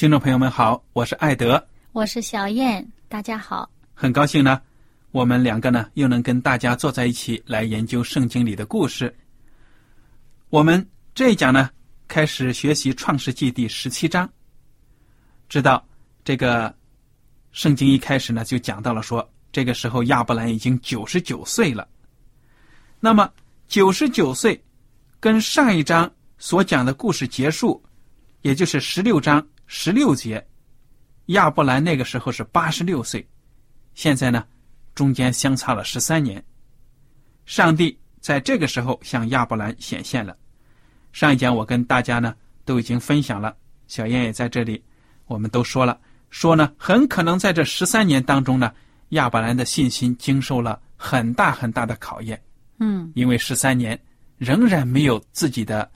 听众朋友们好，我是艾德，我是小燕，大家好。很高兴呢，我们两个呢又能跟大家坐在一起来研究圣经里的故事。我们这一讲呢，开始学习创世纪第十七章。知道这个圣经一开始呢就讲到了说，这个时候亚伯兰已经九十九岁了。那么九十九岁跟上一章所讲的故事结束，也就是十六章。十六节，亚伯兰那个时候是八十六岁，现在呢，中间相差了十三年。上帝在这个时候向亚伯兰显现了。上一讲我跟大家呢都已经分享了，小燕也在这里，我们都说了，说呢很可能在这十三年当中呢，亚伯兰的信心经受了很大很大的考验。嗯，因为十三年仍然没有自己的。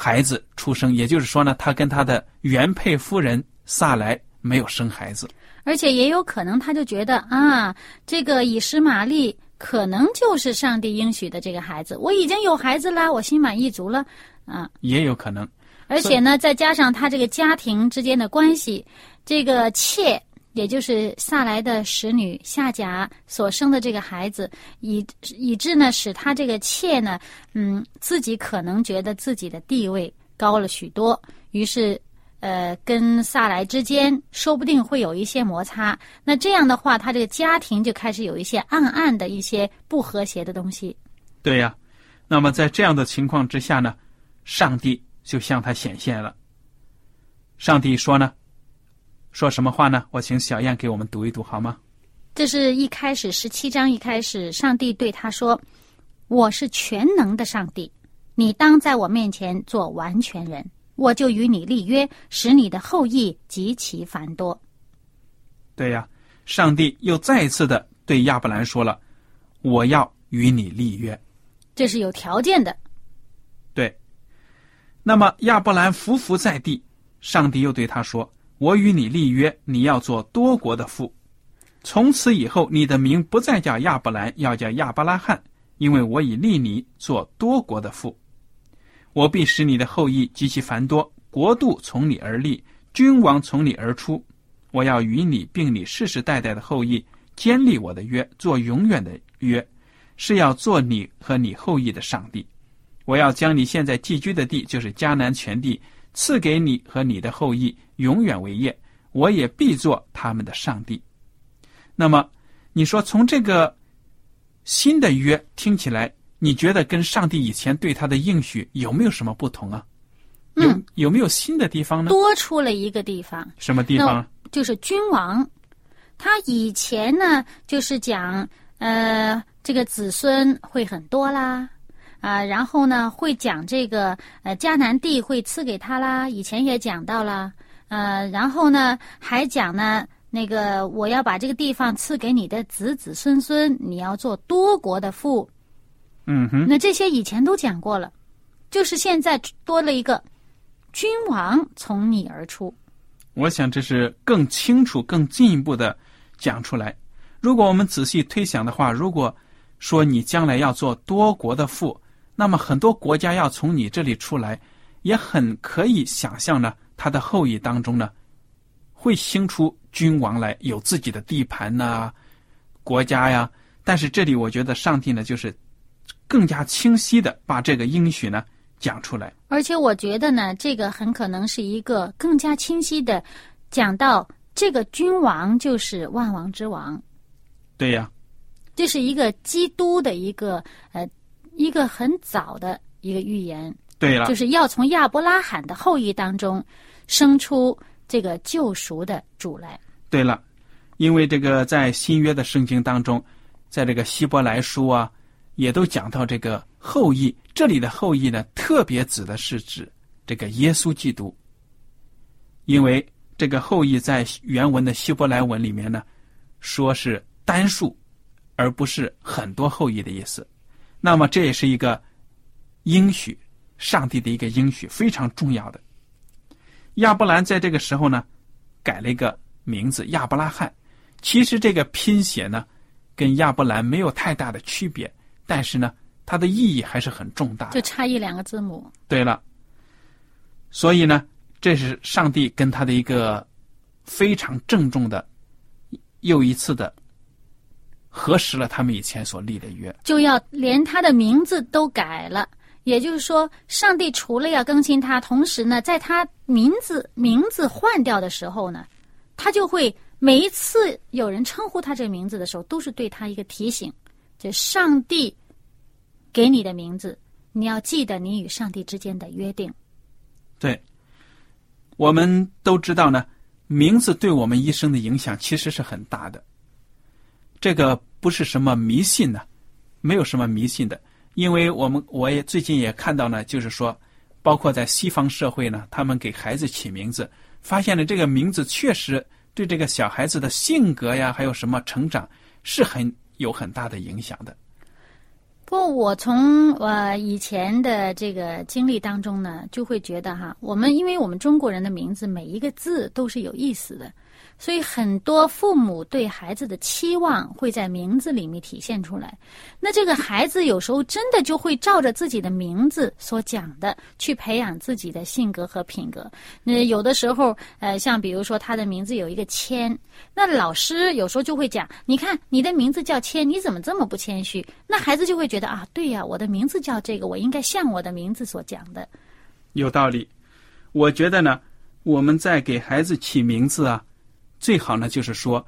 孩子出生，也就是说呢，他跟他的原配夫人萨莱没有生孩子，而且也有可能他就觉得啊，这个以实玛利可能就是上帝应许的这个孩子，我已经有孩子了，我心满意足了，啊，也有可能。而且呢，再加上他这个家庭之间的关系，这个妾。也就是萨来的使女夏甲所生的这个孩子，以以致呢，使他这个妾呢，嗯，自己可能觉得自己的地位高了许多，于是，呃，跟萨来之间说不定会有一些摩擦。那这样的话，他这个家庭就开始有一些暗暗的一些不和谐的东西。对呀，那么在这样的情况之下呢，上帝就向他显现了。上帝说呢。说什么话呢？我请小燕给我们读一读好吗？这是一开始十七章一开始，上帝对他说：“我是全能的上帝，你当在我面前做完全人，我就与你立约，使你的后裔极其繁多。”对呀，上帝又再一次的对亚伯兰说了：“我要与你立约。”这是有条件的。对。那么亚伯兰伏伏在地，上帝又对他说。我与你立约，你要做多国的父。从此以后，你的名不再叫亚伯兰，要叫亚伯拉罕，因为我已立你做多国的父。我必使你的后裔极其繁多，国度从你而立，君王从你而出。我要与你并你世世代代的后裔坚立我的约，做永远的约，是要做你和你后裔的上帝。我要将你现在寄居的地，就是迦南全地。赐给你和你的后裔永远为业，我也必做他们的上帝。那么，你说从这个新的约听起来你觉得跟上帝以前对他的应许有没有什么不同啊？有嗯有没有新的地方呢？多出了一个地方，什么地方？就是君王。他以前呢，就是讲，呃，这个子孙会很多啦，啊、然后呢，会讲这个，呃，迦南地会赐给他啦，以前也讲到了，呃，然后呢，还讲呢，那个我要把这个地方赐给你的子子孙孙，你要做多国的父。嗯哼，那这些以前都讲过了，就是现在多了一个君王从你而出。我想这是更清楚、更进一步的讲出来。如果我们仔细推想的话，如果说你将来要做多国的父，那么很多国家要从你这里出来，也很可以想象呢，他的后裔当中呢，会兴出君王来，有自己的地盘呐、国家呀。但是这里我觉得上帝呢，就是更加清晰的把这个应许呢讲出来。而且我觉得呢，这个很可能是一个更加清晰的讲到这个君王就是万王之王，对呀，这是一个基督的一个呃一个很早的一个预言，对了，就是要从亚伯拉罕的后裔当中生出这个救赎的主来。对了，因为这个在新约的圣经当中，在这个希伯来书啊，也都讲到这个后裔。这里的后裔呢，特别指的是指这个耶稣基督，因为这个后裔在原文的希伯来文里面呢，说是单数，而不是很多后裔的意思。那么这也是一个应许，上帝的一个应许，非常重要的。亚伯兰在这个时候呢，改了一个名字亚伯拉罕。其实这个拼写呢，跟亚伯兰没有太大的区别，但是呢，它的意义还是很重大的就。差一两个字母，对了，所以呢，这是上帝跟他的一个非常郑重的又一次的核实了他们以前所立的约。就要连他的名字都改了。也就是说，上帝除了要更新他，同时呢，在他名字名字换掉的时候呢，他就会每一次有人称呼他这个名字的时候，都是对他一个提醒：这上帝给你的名字，你要记得你与上帝之间的约定。对，我们都知道呢，名字对我们一生的影响其实是很大的。这个不是什么迷信呢，没有什么迷信的，因为我们我也最近也看到呢，就是说，包括在西方社会呢，他们给孩子起名字，发现了这个名字确实对这个小孩子的性格呀，还有什么成长是很有很大的影响的。不我从呃以前的这个经历当中呢，就会觉得哈，我们因为我们中国人的名字每一个字都是有意思的，所以很多父母对孩子的期望会在名字里面体现出来。那这个孩子有时候真的就会照着自己的名字所讲的去培养自己的性格和品格。那有的时候，呃，像比如说他的名字有一个谦，那老师有时候就会讲，你看你的名字叫谦，你怎么这么不谦虚？那孩子就会觉得啊，对呀，我的名字叫这个，我应该像我的名字所讲的。有道理。我觉得呢，我们在给孩子起名字啊，最好呢就是说，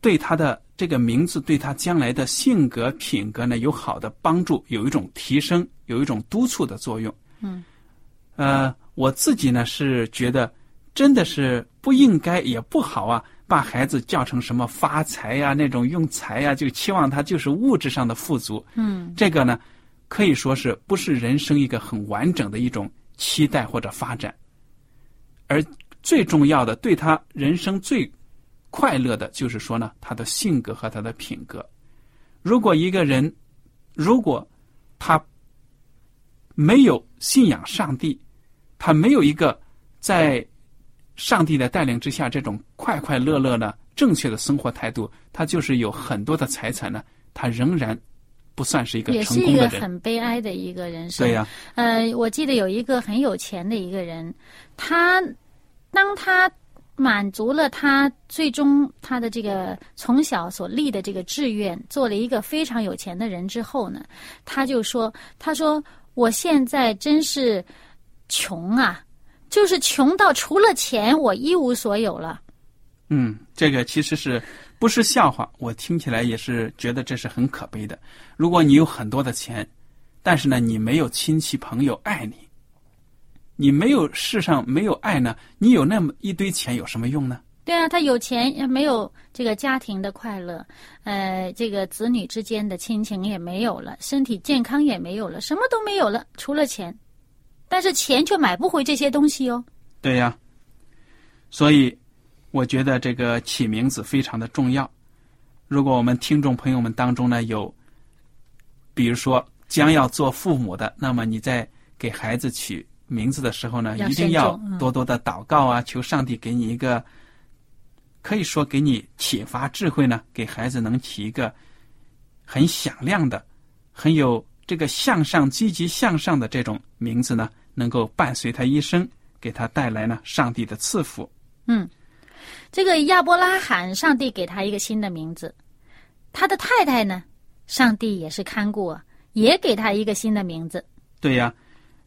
对他的这个名字对他将来的性格品格呢有好的帮助，有一种提升，有一种督促的作用。嗯，呃，我自己呢是觉得真的是不应该也不好啊，把孩子叫成什么发财呀、那种用财呀、就期望他就是物质上的富足。嗯，这个呢，可以说是不是人生一个很完整的一种期待或者发展，而最重要的，对他人生最快乐的，就是说呢，他的性格和他的品格。如果一个人，如果他没有信仰上帝，他没有一个在上帝的带领之下这种快快乐乐的正确的生活态度，他就是有很多的财产呢，他仍然不算是一个也是一个成功的人。很悲哀的一个人生。对呀、呃，我记得有一个很有钱的一个人，他当他满足了他最终他的这个从小所立的这个志愿，做了一个非常有钱的人之后呢，他就说：“他说我现在真是穷啊，就是穷到除了钱我一无所有了。嗯，这个其实是不是笑话？我听起来也是觉得这是很可悲的。如果你有很多的钱，但是呢，你没有亲戚朋友爱你，你没有世上没有爱呢，你有那么一堆钱有什么用呢？对啊，他有钱也没有这个家庭的快乐，呃，这个子女之间的亲情也没有了，身体健康也没有了，什么都没有了，除了钱。但是钱却买不回这些东西哦。对呀，所以我觉得这个起名字非常的重要。如果我们听众朋友们当中呢有，比如说将要做父母的，那么你在给孩子取名字的时候呢，一定要多多的祷告啊，求上帝给你一个，可以说给你启发智慧呢，给孩子能起一个很响亮的、很有这个向上、积极向上的这种名字呢，能够伴随他一生，给他带来呢上帝的赐福。嗯这个亚伯拉罕，上帝给他一个新的名字，他的太太呢，上帝也是看顾啊，也给他一个新的名字。对呀，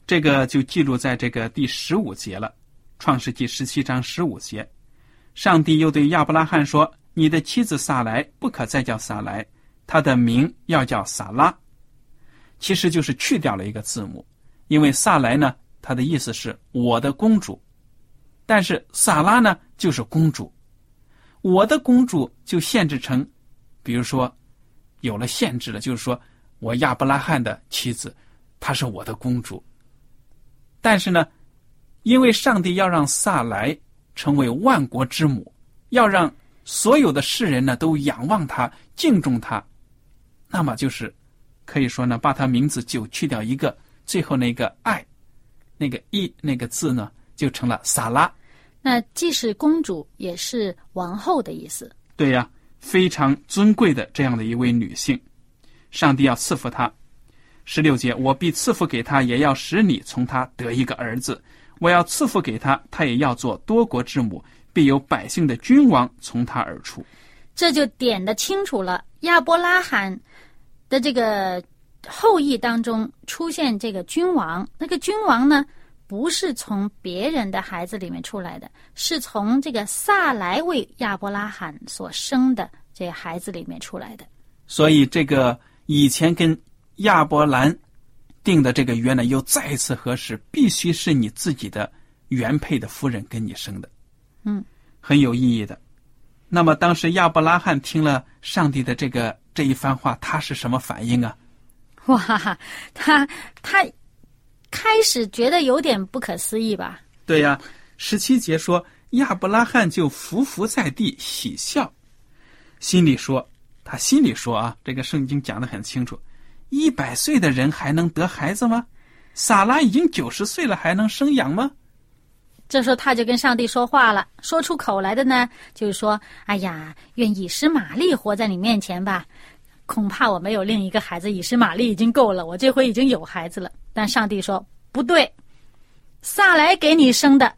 这个就记录在这个第十五节了，《创世纪》十七章十五节。上帝又对亚伯拉罕说：“你的妻子撒来不可再叫撒来，她的名要叫撒拉。”其实就是去掉了一个字母，因为撒来呢，它的意思是我的公主，但是撒拉呢就是公主，我的公主就限制成，比如说有了限制了，就是说我亚伯拉罕的妻子。她是我的公主。但是呢，因为上帝要让萨莱成为万国之母，要让所有的世人呢都仰望她、敬重她，那么就是可以说呢，把她名字就去掉一个，最后那个爱，那个一那个字呢，就成了萨拉。那既是公主，也是王后的意思。对呀，非常尊贵的这样的一位女性，上帝要赐福她。十六节，我必赐福给他，也要使你从他得一个儿子。我要赐福给他，他也要做多国之母，必有百姓的君王从他而出。这就点得清楚了。亚伯拉罕的这个后裔当中出现这个君王，那个君王呢，不是从别人的孩子里面出来的，是从这个萨莱为亚伯拉罕所生的这个孩子里面出来的。所以，这个以前跟亚伯兰定的这个约呢，又再一次核实，必须是你自己的原配的夫人跟你生的。嗯，很有意义的。那么，当时亚伯拉罕听了上帝的这个这一番话，他是什么反应啊？哇，他他开始觉得有点不可思议吧？对呀，十七节说亚伯拉罕就伏伏在地喜笑，心里说他心里说啊，这个圣经讲的很清楚，一百岁的人还能得孩子吗？撒拉已经九十岁了，还能生养吗？这时候他就跟上帝说话了，说出口来的呢，就是说：“哎呀，愿以实玛利活在你面前吧。恐怕我没有另一个孩子，以实玛利已经够了，我这回已经有孩子了。”但上帝说：“不对，撒来给你生的，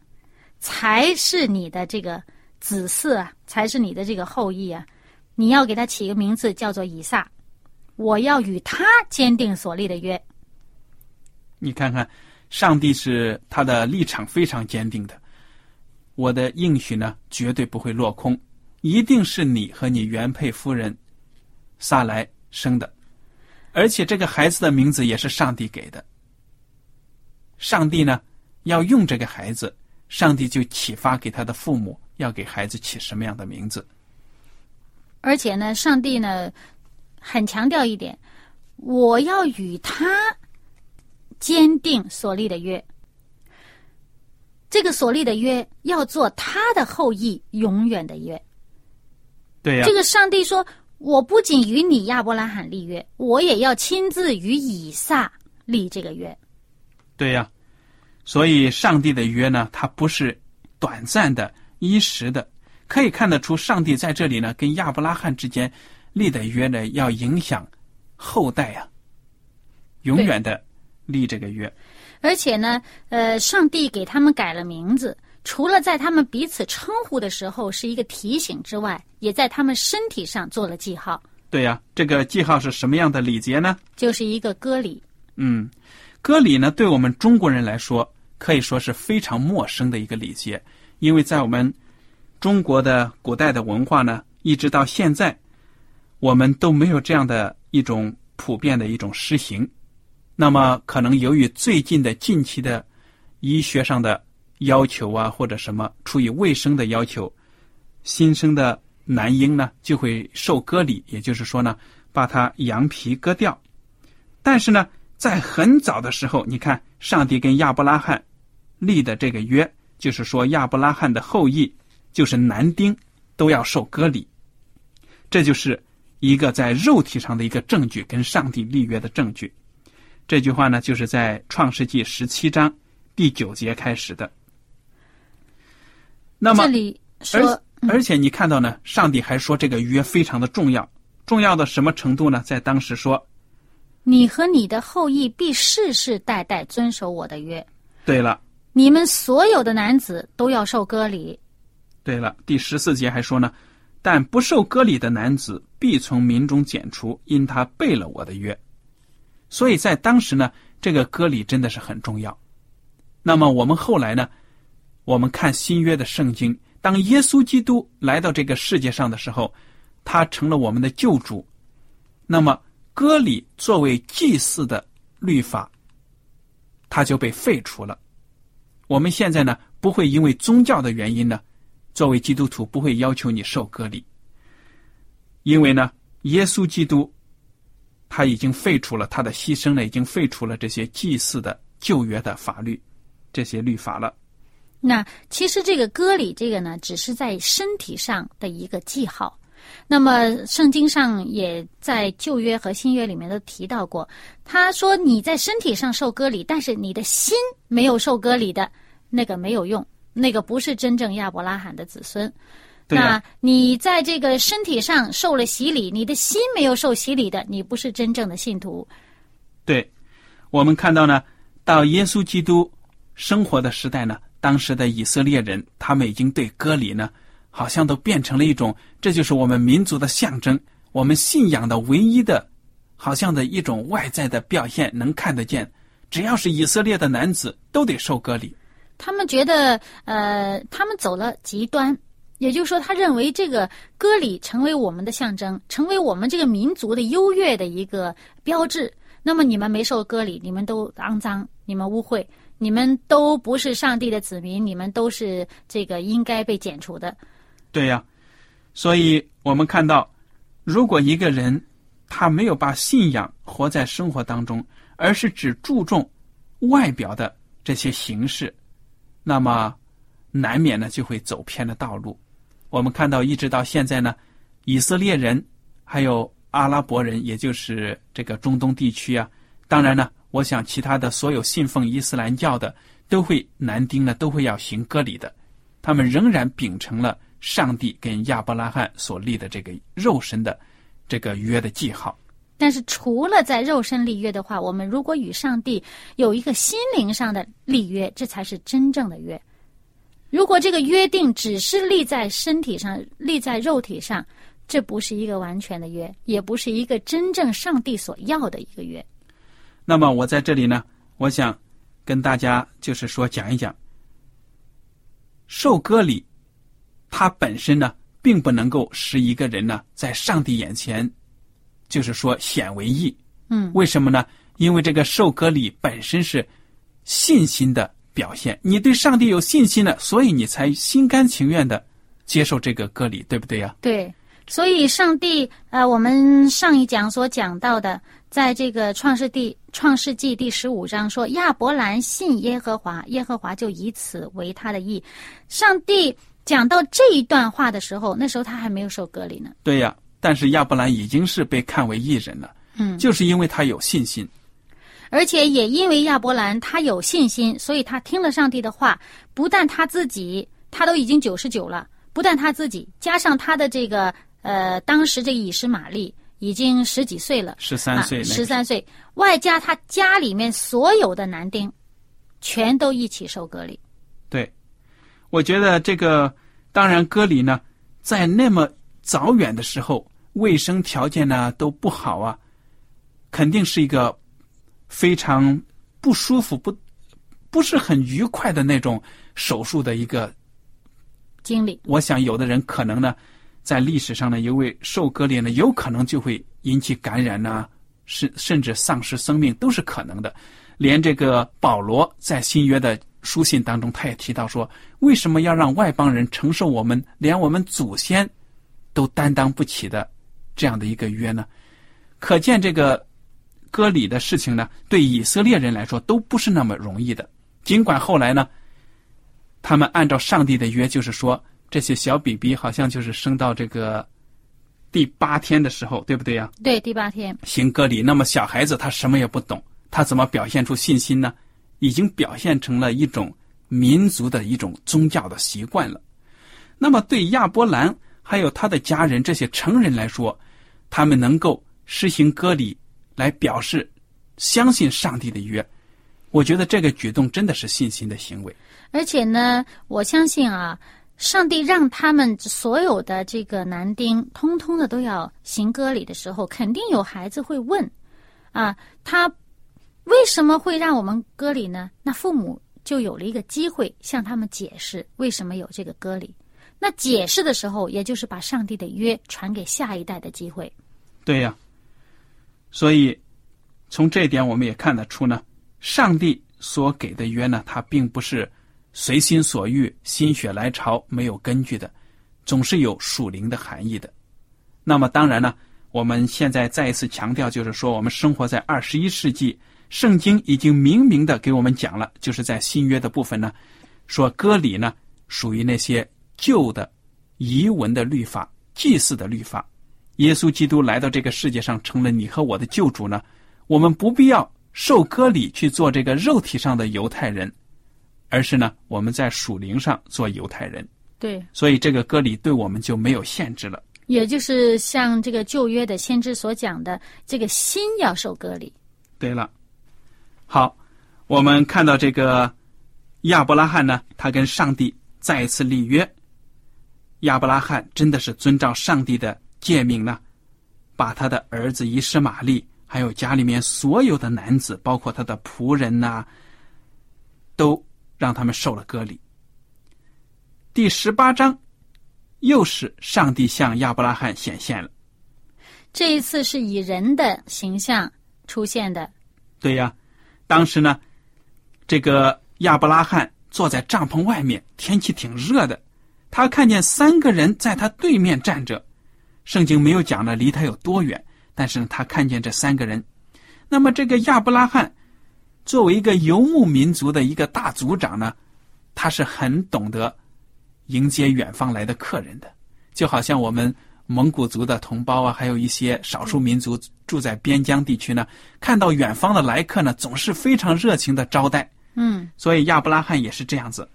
才是你的这个子嗣啊，才是你的这个后裔啊。你要给他起个名字，叫做以撒。我要与他坚定所立的约。”你看看，上帝是他的立场非常坚定的。我的应许呢，绝对不会落空，一定是你和你原配夫人萨莱生的，而且这个孩子的名字也是上帝给的。上帝呢，要用这个孩子，上帝就启发给他的父母，要给孩子起什么样的名字。而且呢，上帝呢，很强调一点，我要与他坚定所立的约。这个所立的约要做他的后裔永远的约。对呀、这个上帝说：“我不仅与你亚伯拉罕立约，我也要亲自与以撒立这个约。对呀、所以上帝的约呢，它不是短暂的、一时的，可以看得出，上帝在这里呢，跟亚伯拉罕之间立的约呢，要影响后代啊、永远的立这个约。而且呢，呃，上帝给他们改了名字，除了在他们彼此称呼的时候是一个提醒之外，也在他们身体上做了记号，对呀、这个记号是什么样的礼节呢？就是一个割礼。嗯，割礼呢，对我们中国人来说，可以说是非常陌生的一个礼节，因为在我们中国的古代的文化呢，一直到现在，我们都没有这样的一种普遍的一种实行。那么可能由于最近的近期的医学上的要求啊，或者什么出于卫生的要求，新生的男婴呢就会受割礼，也就是说呢，把他羊皮割掉。但是呢，在很早的时候，你看上帝跟亚伯拉罕立的这个约，就是说亚伯拉罕的后裔就是男丁都要受割礼，这就是一个在肉体上的一个证据，跟上帝立约的证据。这句话呢，就是在创世纪十七章第九节开始的。那么这，里说而而且你看到呢，上帝还说这个约非常的重要，重要到什么程度呢？在当时说，你和你的后裔必世世代代遵守我的约，对了，你们所有的男子都要受割礼。对了，第十四节还说呢，但不受割礼的男子必从民中剪除，因他背了我的约。所以在当时呢，这个割礼真的是很重要。那么我们后来呢，我们看新约的圣经，当耶稣基督来到这个世界上的时候，他成了我们的救主。那么割礼作为祭祀的律法，它就被废除了。我们现在呢，不会因为宗教的原因呢，作为基督徒不会要求你受割礼，因为呢，耶稣基督他已经废除了他的牺牲呢，已经废除了这些祭祀的旧约的法律，这些律法了。那其实这个割礼这个呢，只是在身体上的一个记号。那么圣经上也在旧约和新约里面都提到过，他说你在身体上受割礼，但是你的心没有受割礼的，那个没有用，那个不是真正亚伯拉罕的子孙。那你在这个身体上受了洗礼，你的心没有受洗礼的，你不是真正的信徒。对，我们看到呢，到耶稣基督生活的时代呢，当时的以色列人，他们已经对割礼呢，好像都变成了一种，这就是我们民族的象征，我们信仰的唯一的，好像的一种外在的表现，能看得见。只要是以色列的男子，都得受割礼。他们觉得，呃，他们走了极端，也就是说，他认为这个割礼成为我们的象征，成为我们这个民族的优越的一个标志。那么你们没受割礼，你们都肮脏，你们污秽，你们都不是上帝的子民，你们都是这个应该被剪除的。对呀、所以我们看到，如果一个人他没有把信仰活在生活当中，而是只注重外表的这些形式，那么难免呢就会走偏了道路。我们看到，一直到现在呢，以色列人还有阿拉伯人，也就是这个中东地区啊，当然呢，我想其他的所有信奉伊斯兰教的都会男丁呢都会要行割礼的，他们仍然秉承了上帝跟亚伯拉罕所立的这个肉身的这个约的记号。但是除了在肉身立约的话，我们如果与上帝有一个心灵上的立约，这才是真正的约。如果这个约定只是立在身体上、立在肉体上，这不是一个完全的约，也不是一个真正上帝所要的一个约。那么我在这里呢，我想跟大家就是说讲一讲，受割礼，它本身呢，并不能够使一个人呢在上帝眼前，就是说显为义。嗯，为什么呢？因为这个受割礼本身是信心的表现，你对上帝有信心了，所以你才心甘情愿的接受这个割礼，对不对呀？对，所以上帝，呃，我们上一讲所讲到的，在这个创世纪创世纪第十五章说，亚伯兰信耶和华，耶和华就以此为他的义。上帝讲到这一段话的时候，那时候他还没有受割礼呢。对呀。但是亚伯兰已经是被看为义人了，嗯，就是因为他有信心。而且也因为亚伯兰他有信心，所以他听了上帝的话，不但他自己，他都已经九十九了，不但他自己，加上他的这个呃，当时这个以实玛利已经十几岁了，十三岁那个十三岁，外加他家里面所有的男丁，全都一起受割礼。对，我觉得这个当然割礼呢，在那么早远的时候，卫生条件呢都不好啊，肯定是一个非常不舒服、不不是很愉快的那种手术的一个。经历我想有的人可能呢，在历史上呢，因为受割礼呢，有可能就会引起感染呐、甚甚至丧失生命都是可能的。连这个保罗在新约的书信当中，他也提到说：为什么要让外邦人承受我们连我们祖先都担当不起的这样的一个约呢？可见这个割礼的事情呢，对以色列人来说都不是那么容易的。尽管后来呢，他们按照上帝的约，就是说这些小 BB 好像就是生到这个第八天的时候，对不对呀？对，第八天行割礼。那么小孩子他什么也不懂，他怎么表现出信心呢？已经表现成了一种民族的一种宗教的习惯了。那么对亚伯兰还有他的家人这些成人来说，他们能够实行割礼来表示相信上帝的约。我觉得这个举动真的是信心的行为，而且呢，我相信啊，上帝让他们所有的这个男丁通通的都要行割礼的时候，肯定有孩子会问，啊，他为什么会让我们割礼呢？那父母就有了一个机会向他们解释为什么有这个割礼。那解释的时候，也就是把上帝的约传给下一代的机会。对呀，所以从这一点我们也看得出呢。上帝所给的约呢，它并不是随心所欲、心血来潮、没有根据的，总是有属灵的含义的。那么，当然呢，我们现在再一次强调，就是说，我们生活在二十一世纪，圣经已经明明的给我们讲了，就是在新约的部分呢，说割礼呢属于那些旧的遗文的律法、祭祀的律法。耶稣基督来到这个世界上，成了你和我的救主呢，我们不必要。受割礼去做这个肉体上的犹太人，而是呢，我们在属灵上做犹太人。对，所以这个割礼对我们就没有限制了。也就是像这个旧约的先知所讲的，这个心要受割礼。对了，好，我们看到这个亚伯拉罕呢，他跟上帝再一次立约。亚伯拉罕真的是遵照上帝的诫命呢，把他的儿子以实玛利。还有家里面所有的男子，包括他的仆人呐，都让他们受了割礼。第十八章，又是上帝向亚伯拉罕显现了。这一次是以人的形象出现的。对呀，当时呢，这个亚伯拉罕坐在帐篷外面，天气挺热的，他看见三个人在他对面站着。圣经没有讲呢，离他有多远。但是呢，他看见这三个人，那么这个亚伯拉罕作为一个游牧民族的一个大族长呢，他是很懂得迎接远方来的客人的，就好像我们蒙古族的同胞啊，还有一些少数民族住在边疆地区呢，看到远方的来客呢，总是非常热情的招待。嗯，所以亚伯拉罕也是这样子，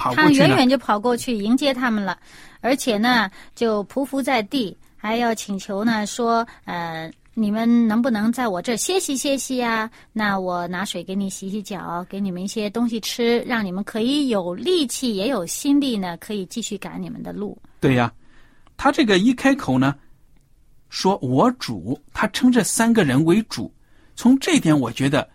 跑过去他远远就跑过去迎接他们了，而且呢，就匍匐在地。还要请求呢，说呃，你们能不能在我这歇息歇息啊？那我拿水给你洗洗脚，给你们一些东西吃，让你们可以有力气，也有心力呢，可以继续赶你们的路。对呀，他这个一开口呢，说我主，他称这三个人为主，从这点我觉得，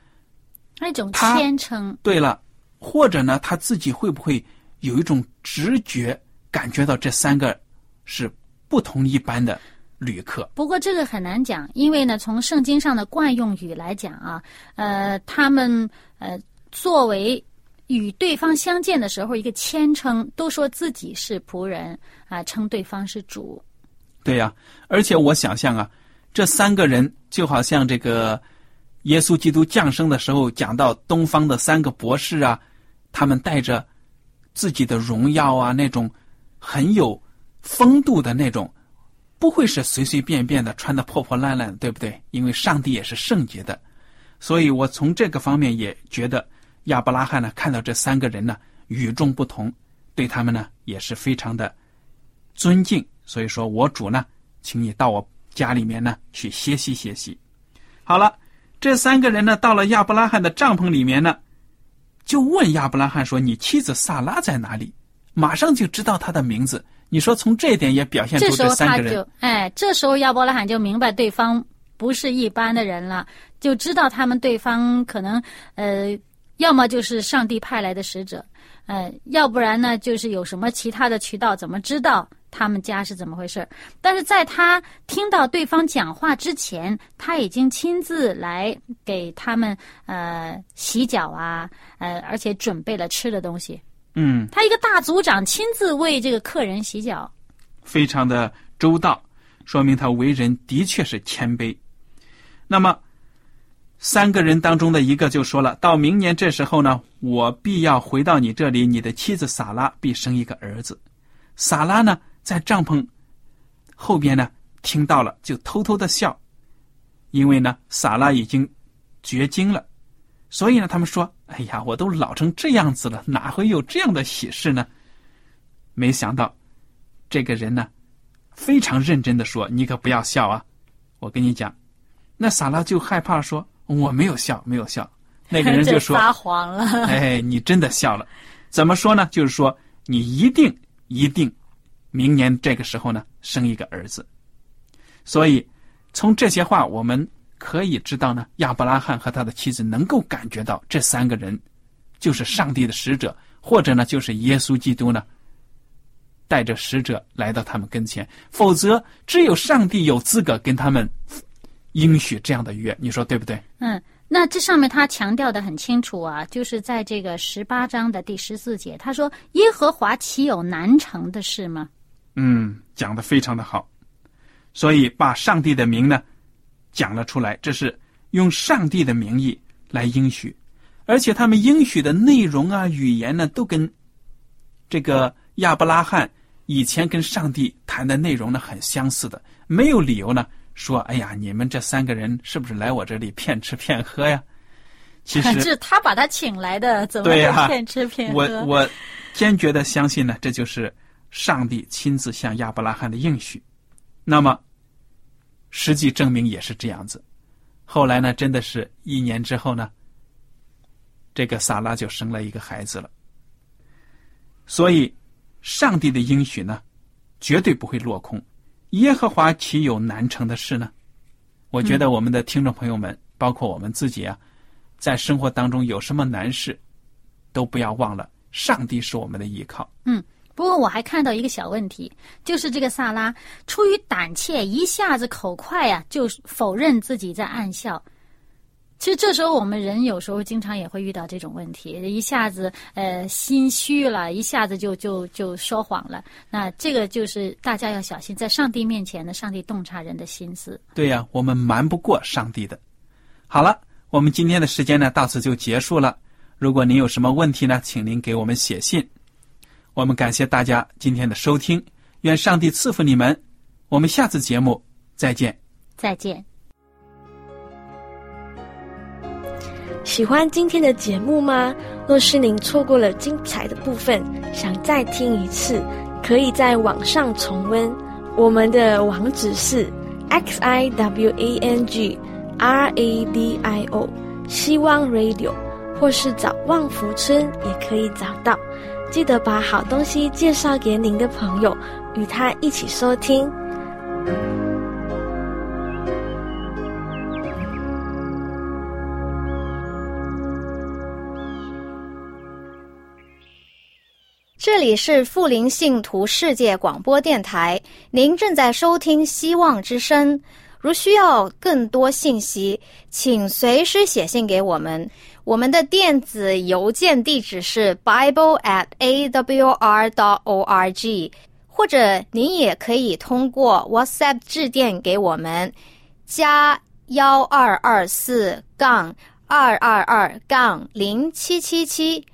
那种谦称。对了，或者呢，他自己会不会有一种直觉感觉到这三个是？不同一般的旅客，不过这个很难讲，因为呢，从圣经上的惯用语来讲啊，呃，他们呃作为与对方相见的时候一个谦称，都说自己是仆人啊，称对方是主。对呀，而且我想象啊，这三个人就好像这个耶稣基督降生的时候讲到东方的三个博士啊，他们带着自己的荣耀啊，那种很有。风度的那种，不会是随随便便的穿的破破烂烂，对不对？因为上帝也是圣洁的，所以我从这个方面也觉得亚伯拉罕呢，看到这三个人呢与众不同，对他们呢也是非常的尊敬。所以说我主呢，请你到我家里面呢去歇息歇息。好了，这三个人呢到了亚伯拉罕的帐篷里面呢，就问亚伯拉罕说：“你妻子萨拉在哪里？”马上就知道他的名字。你说从这一点也表现出这三个人。这时候他就哎，这时候亚伯拉罕就明白对方不是一般的人了，就知道他们对方可能呃，要么就是上帝派来的使者，呃，要不然呢就是有什么其他的渠道，怎么知道他们家是怎么回事。但是在他听到对方讲话之前，他已经亲自来给他们呃洗脚啊，呃，而且准备了吃的东西。嗯，他一个大族长亲自为这个客人洗脚，非常的周到，说明他为人的确是谦卑。那么，三个人当中的一个就说了：“到明年这时候呢，我必要回到你这里，你的妻子撒拉必生一个儿子。”撒拉呢，在帐篷后边呢，听到了就偷偷的笑，因为呢，撒拉已经绝经了，所以呢，他们说：“哎呀，我都老成这样子了，哪会有这样的喜事呢？”没想到，这个人呢，非常认真的说：“你可不要笑啊！我跟你讲。”那撒拉就害怕说：“我没有笑，没有笑。”那个人就 说：“撒谎了。”哎，你真的笑了？怎么说呢？就是说，你一定一定，明年这个时候呢，生一个儿子。所以，从这些话我们可以知道呢，亚伯拉罕和他的妻子能够感觉到这三个人就是上帝的使者，或者呢，就是耶稣基督呢。带着使者来到他们跟前，否则只有上帝有资格跟他们应许这样的约。你说对不对？嗯，那这上面他强调的很清楚啊，就是在这个十八章的第十四节，他说：“耶和华岂有难成的事吗？”嗯，讲的非常的好，所以把上帝的名呢讲了出来，这是用上帝的名义来应许，而且他们应许的内容啊、语言呢，都跟这个亚伯拉罕。以前跟上帝谈的内容呢很相似的，没有理由呢说，哎呀，你们这三个人是不是来我这里骗吃骗喝呀？其实 是他把他请来的，怎么？骗吃骗喝？我我坚决的相信呢，这就是上帝亲自向亚伯拉罕的应许。那么，实际证明也是这样子。后来呢，真的是一年之后呢，这个萨拉就生了一个孩子了。所以。上帝的应许呢，绝对不会落空。耶和华岂有难成的事呢？我觉得我们的听众朋友们，包括我们自己啊，在生活当中有什么难事，都不要忘了，上帝是我们的依靠。嗯，不过我还看到一个小问题，就是这个萨拉出于胆怯，一下子口快呀，就否认自己在暗笑。其实这时候我们人有时候经常也会遇到这种问题，一下子呃心虚了，一下子就就就说谎了。那这个就是大家要小心，在上帝面前呢，上帝洞察人的心思。对呀，我们瞒不过上帝的。好了，我们今天的时间呢到此就结束了。如果您有什么问题呢，请您给我们写信。我们感谢大家今天的收听，愿上帝赐福你们。我们下次节目再见。再见。喜欢今天的节目吗？若是您错过了精彩的部分，想再听一次，可以在网上重温。我们的网址是 x i w a n g r a d i o 希望 Radio，或是找旺福村也可以找到。记得把好东西介绍给您的朋友，与他一起收听。这里是富林信徒世界广播电台，您正在收听《希望之声》。如需要更多信息，请随时写信给我们。我们的电子邮件地址是 bible at a w r dot o r g，或者您也可以通过 WhatsApp 致电给我们，加幺二二四杠二二二杠零七七七。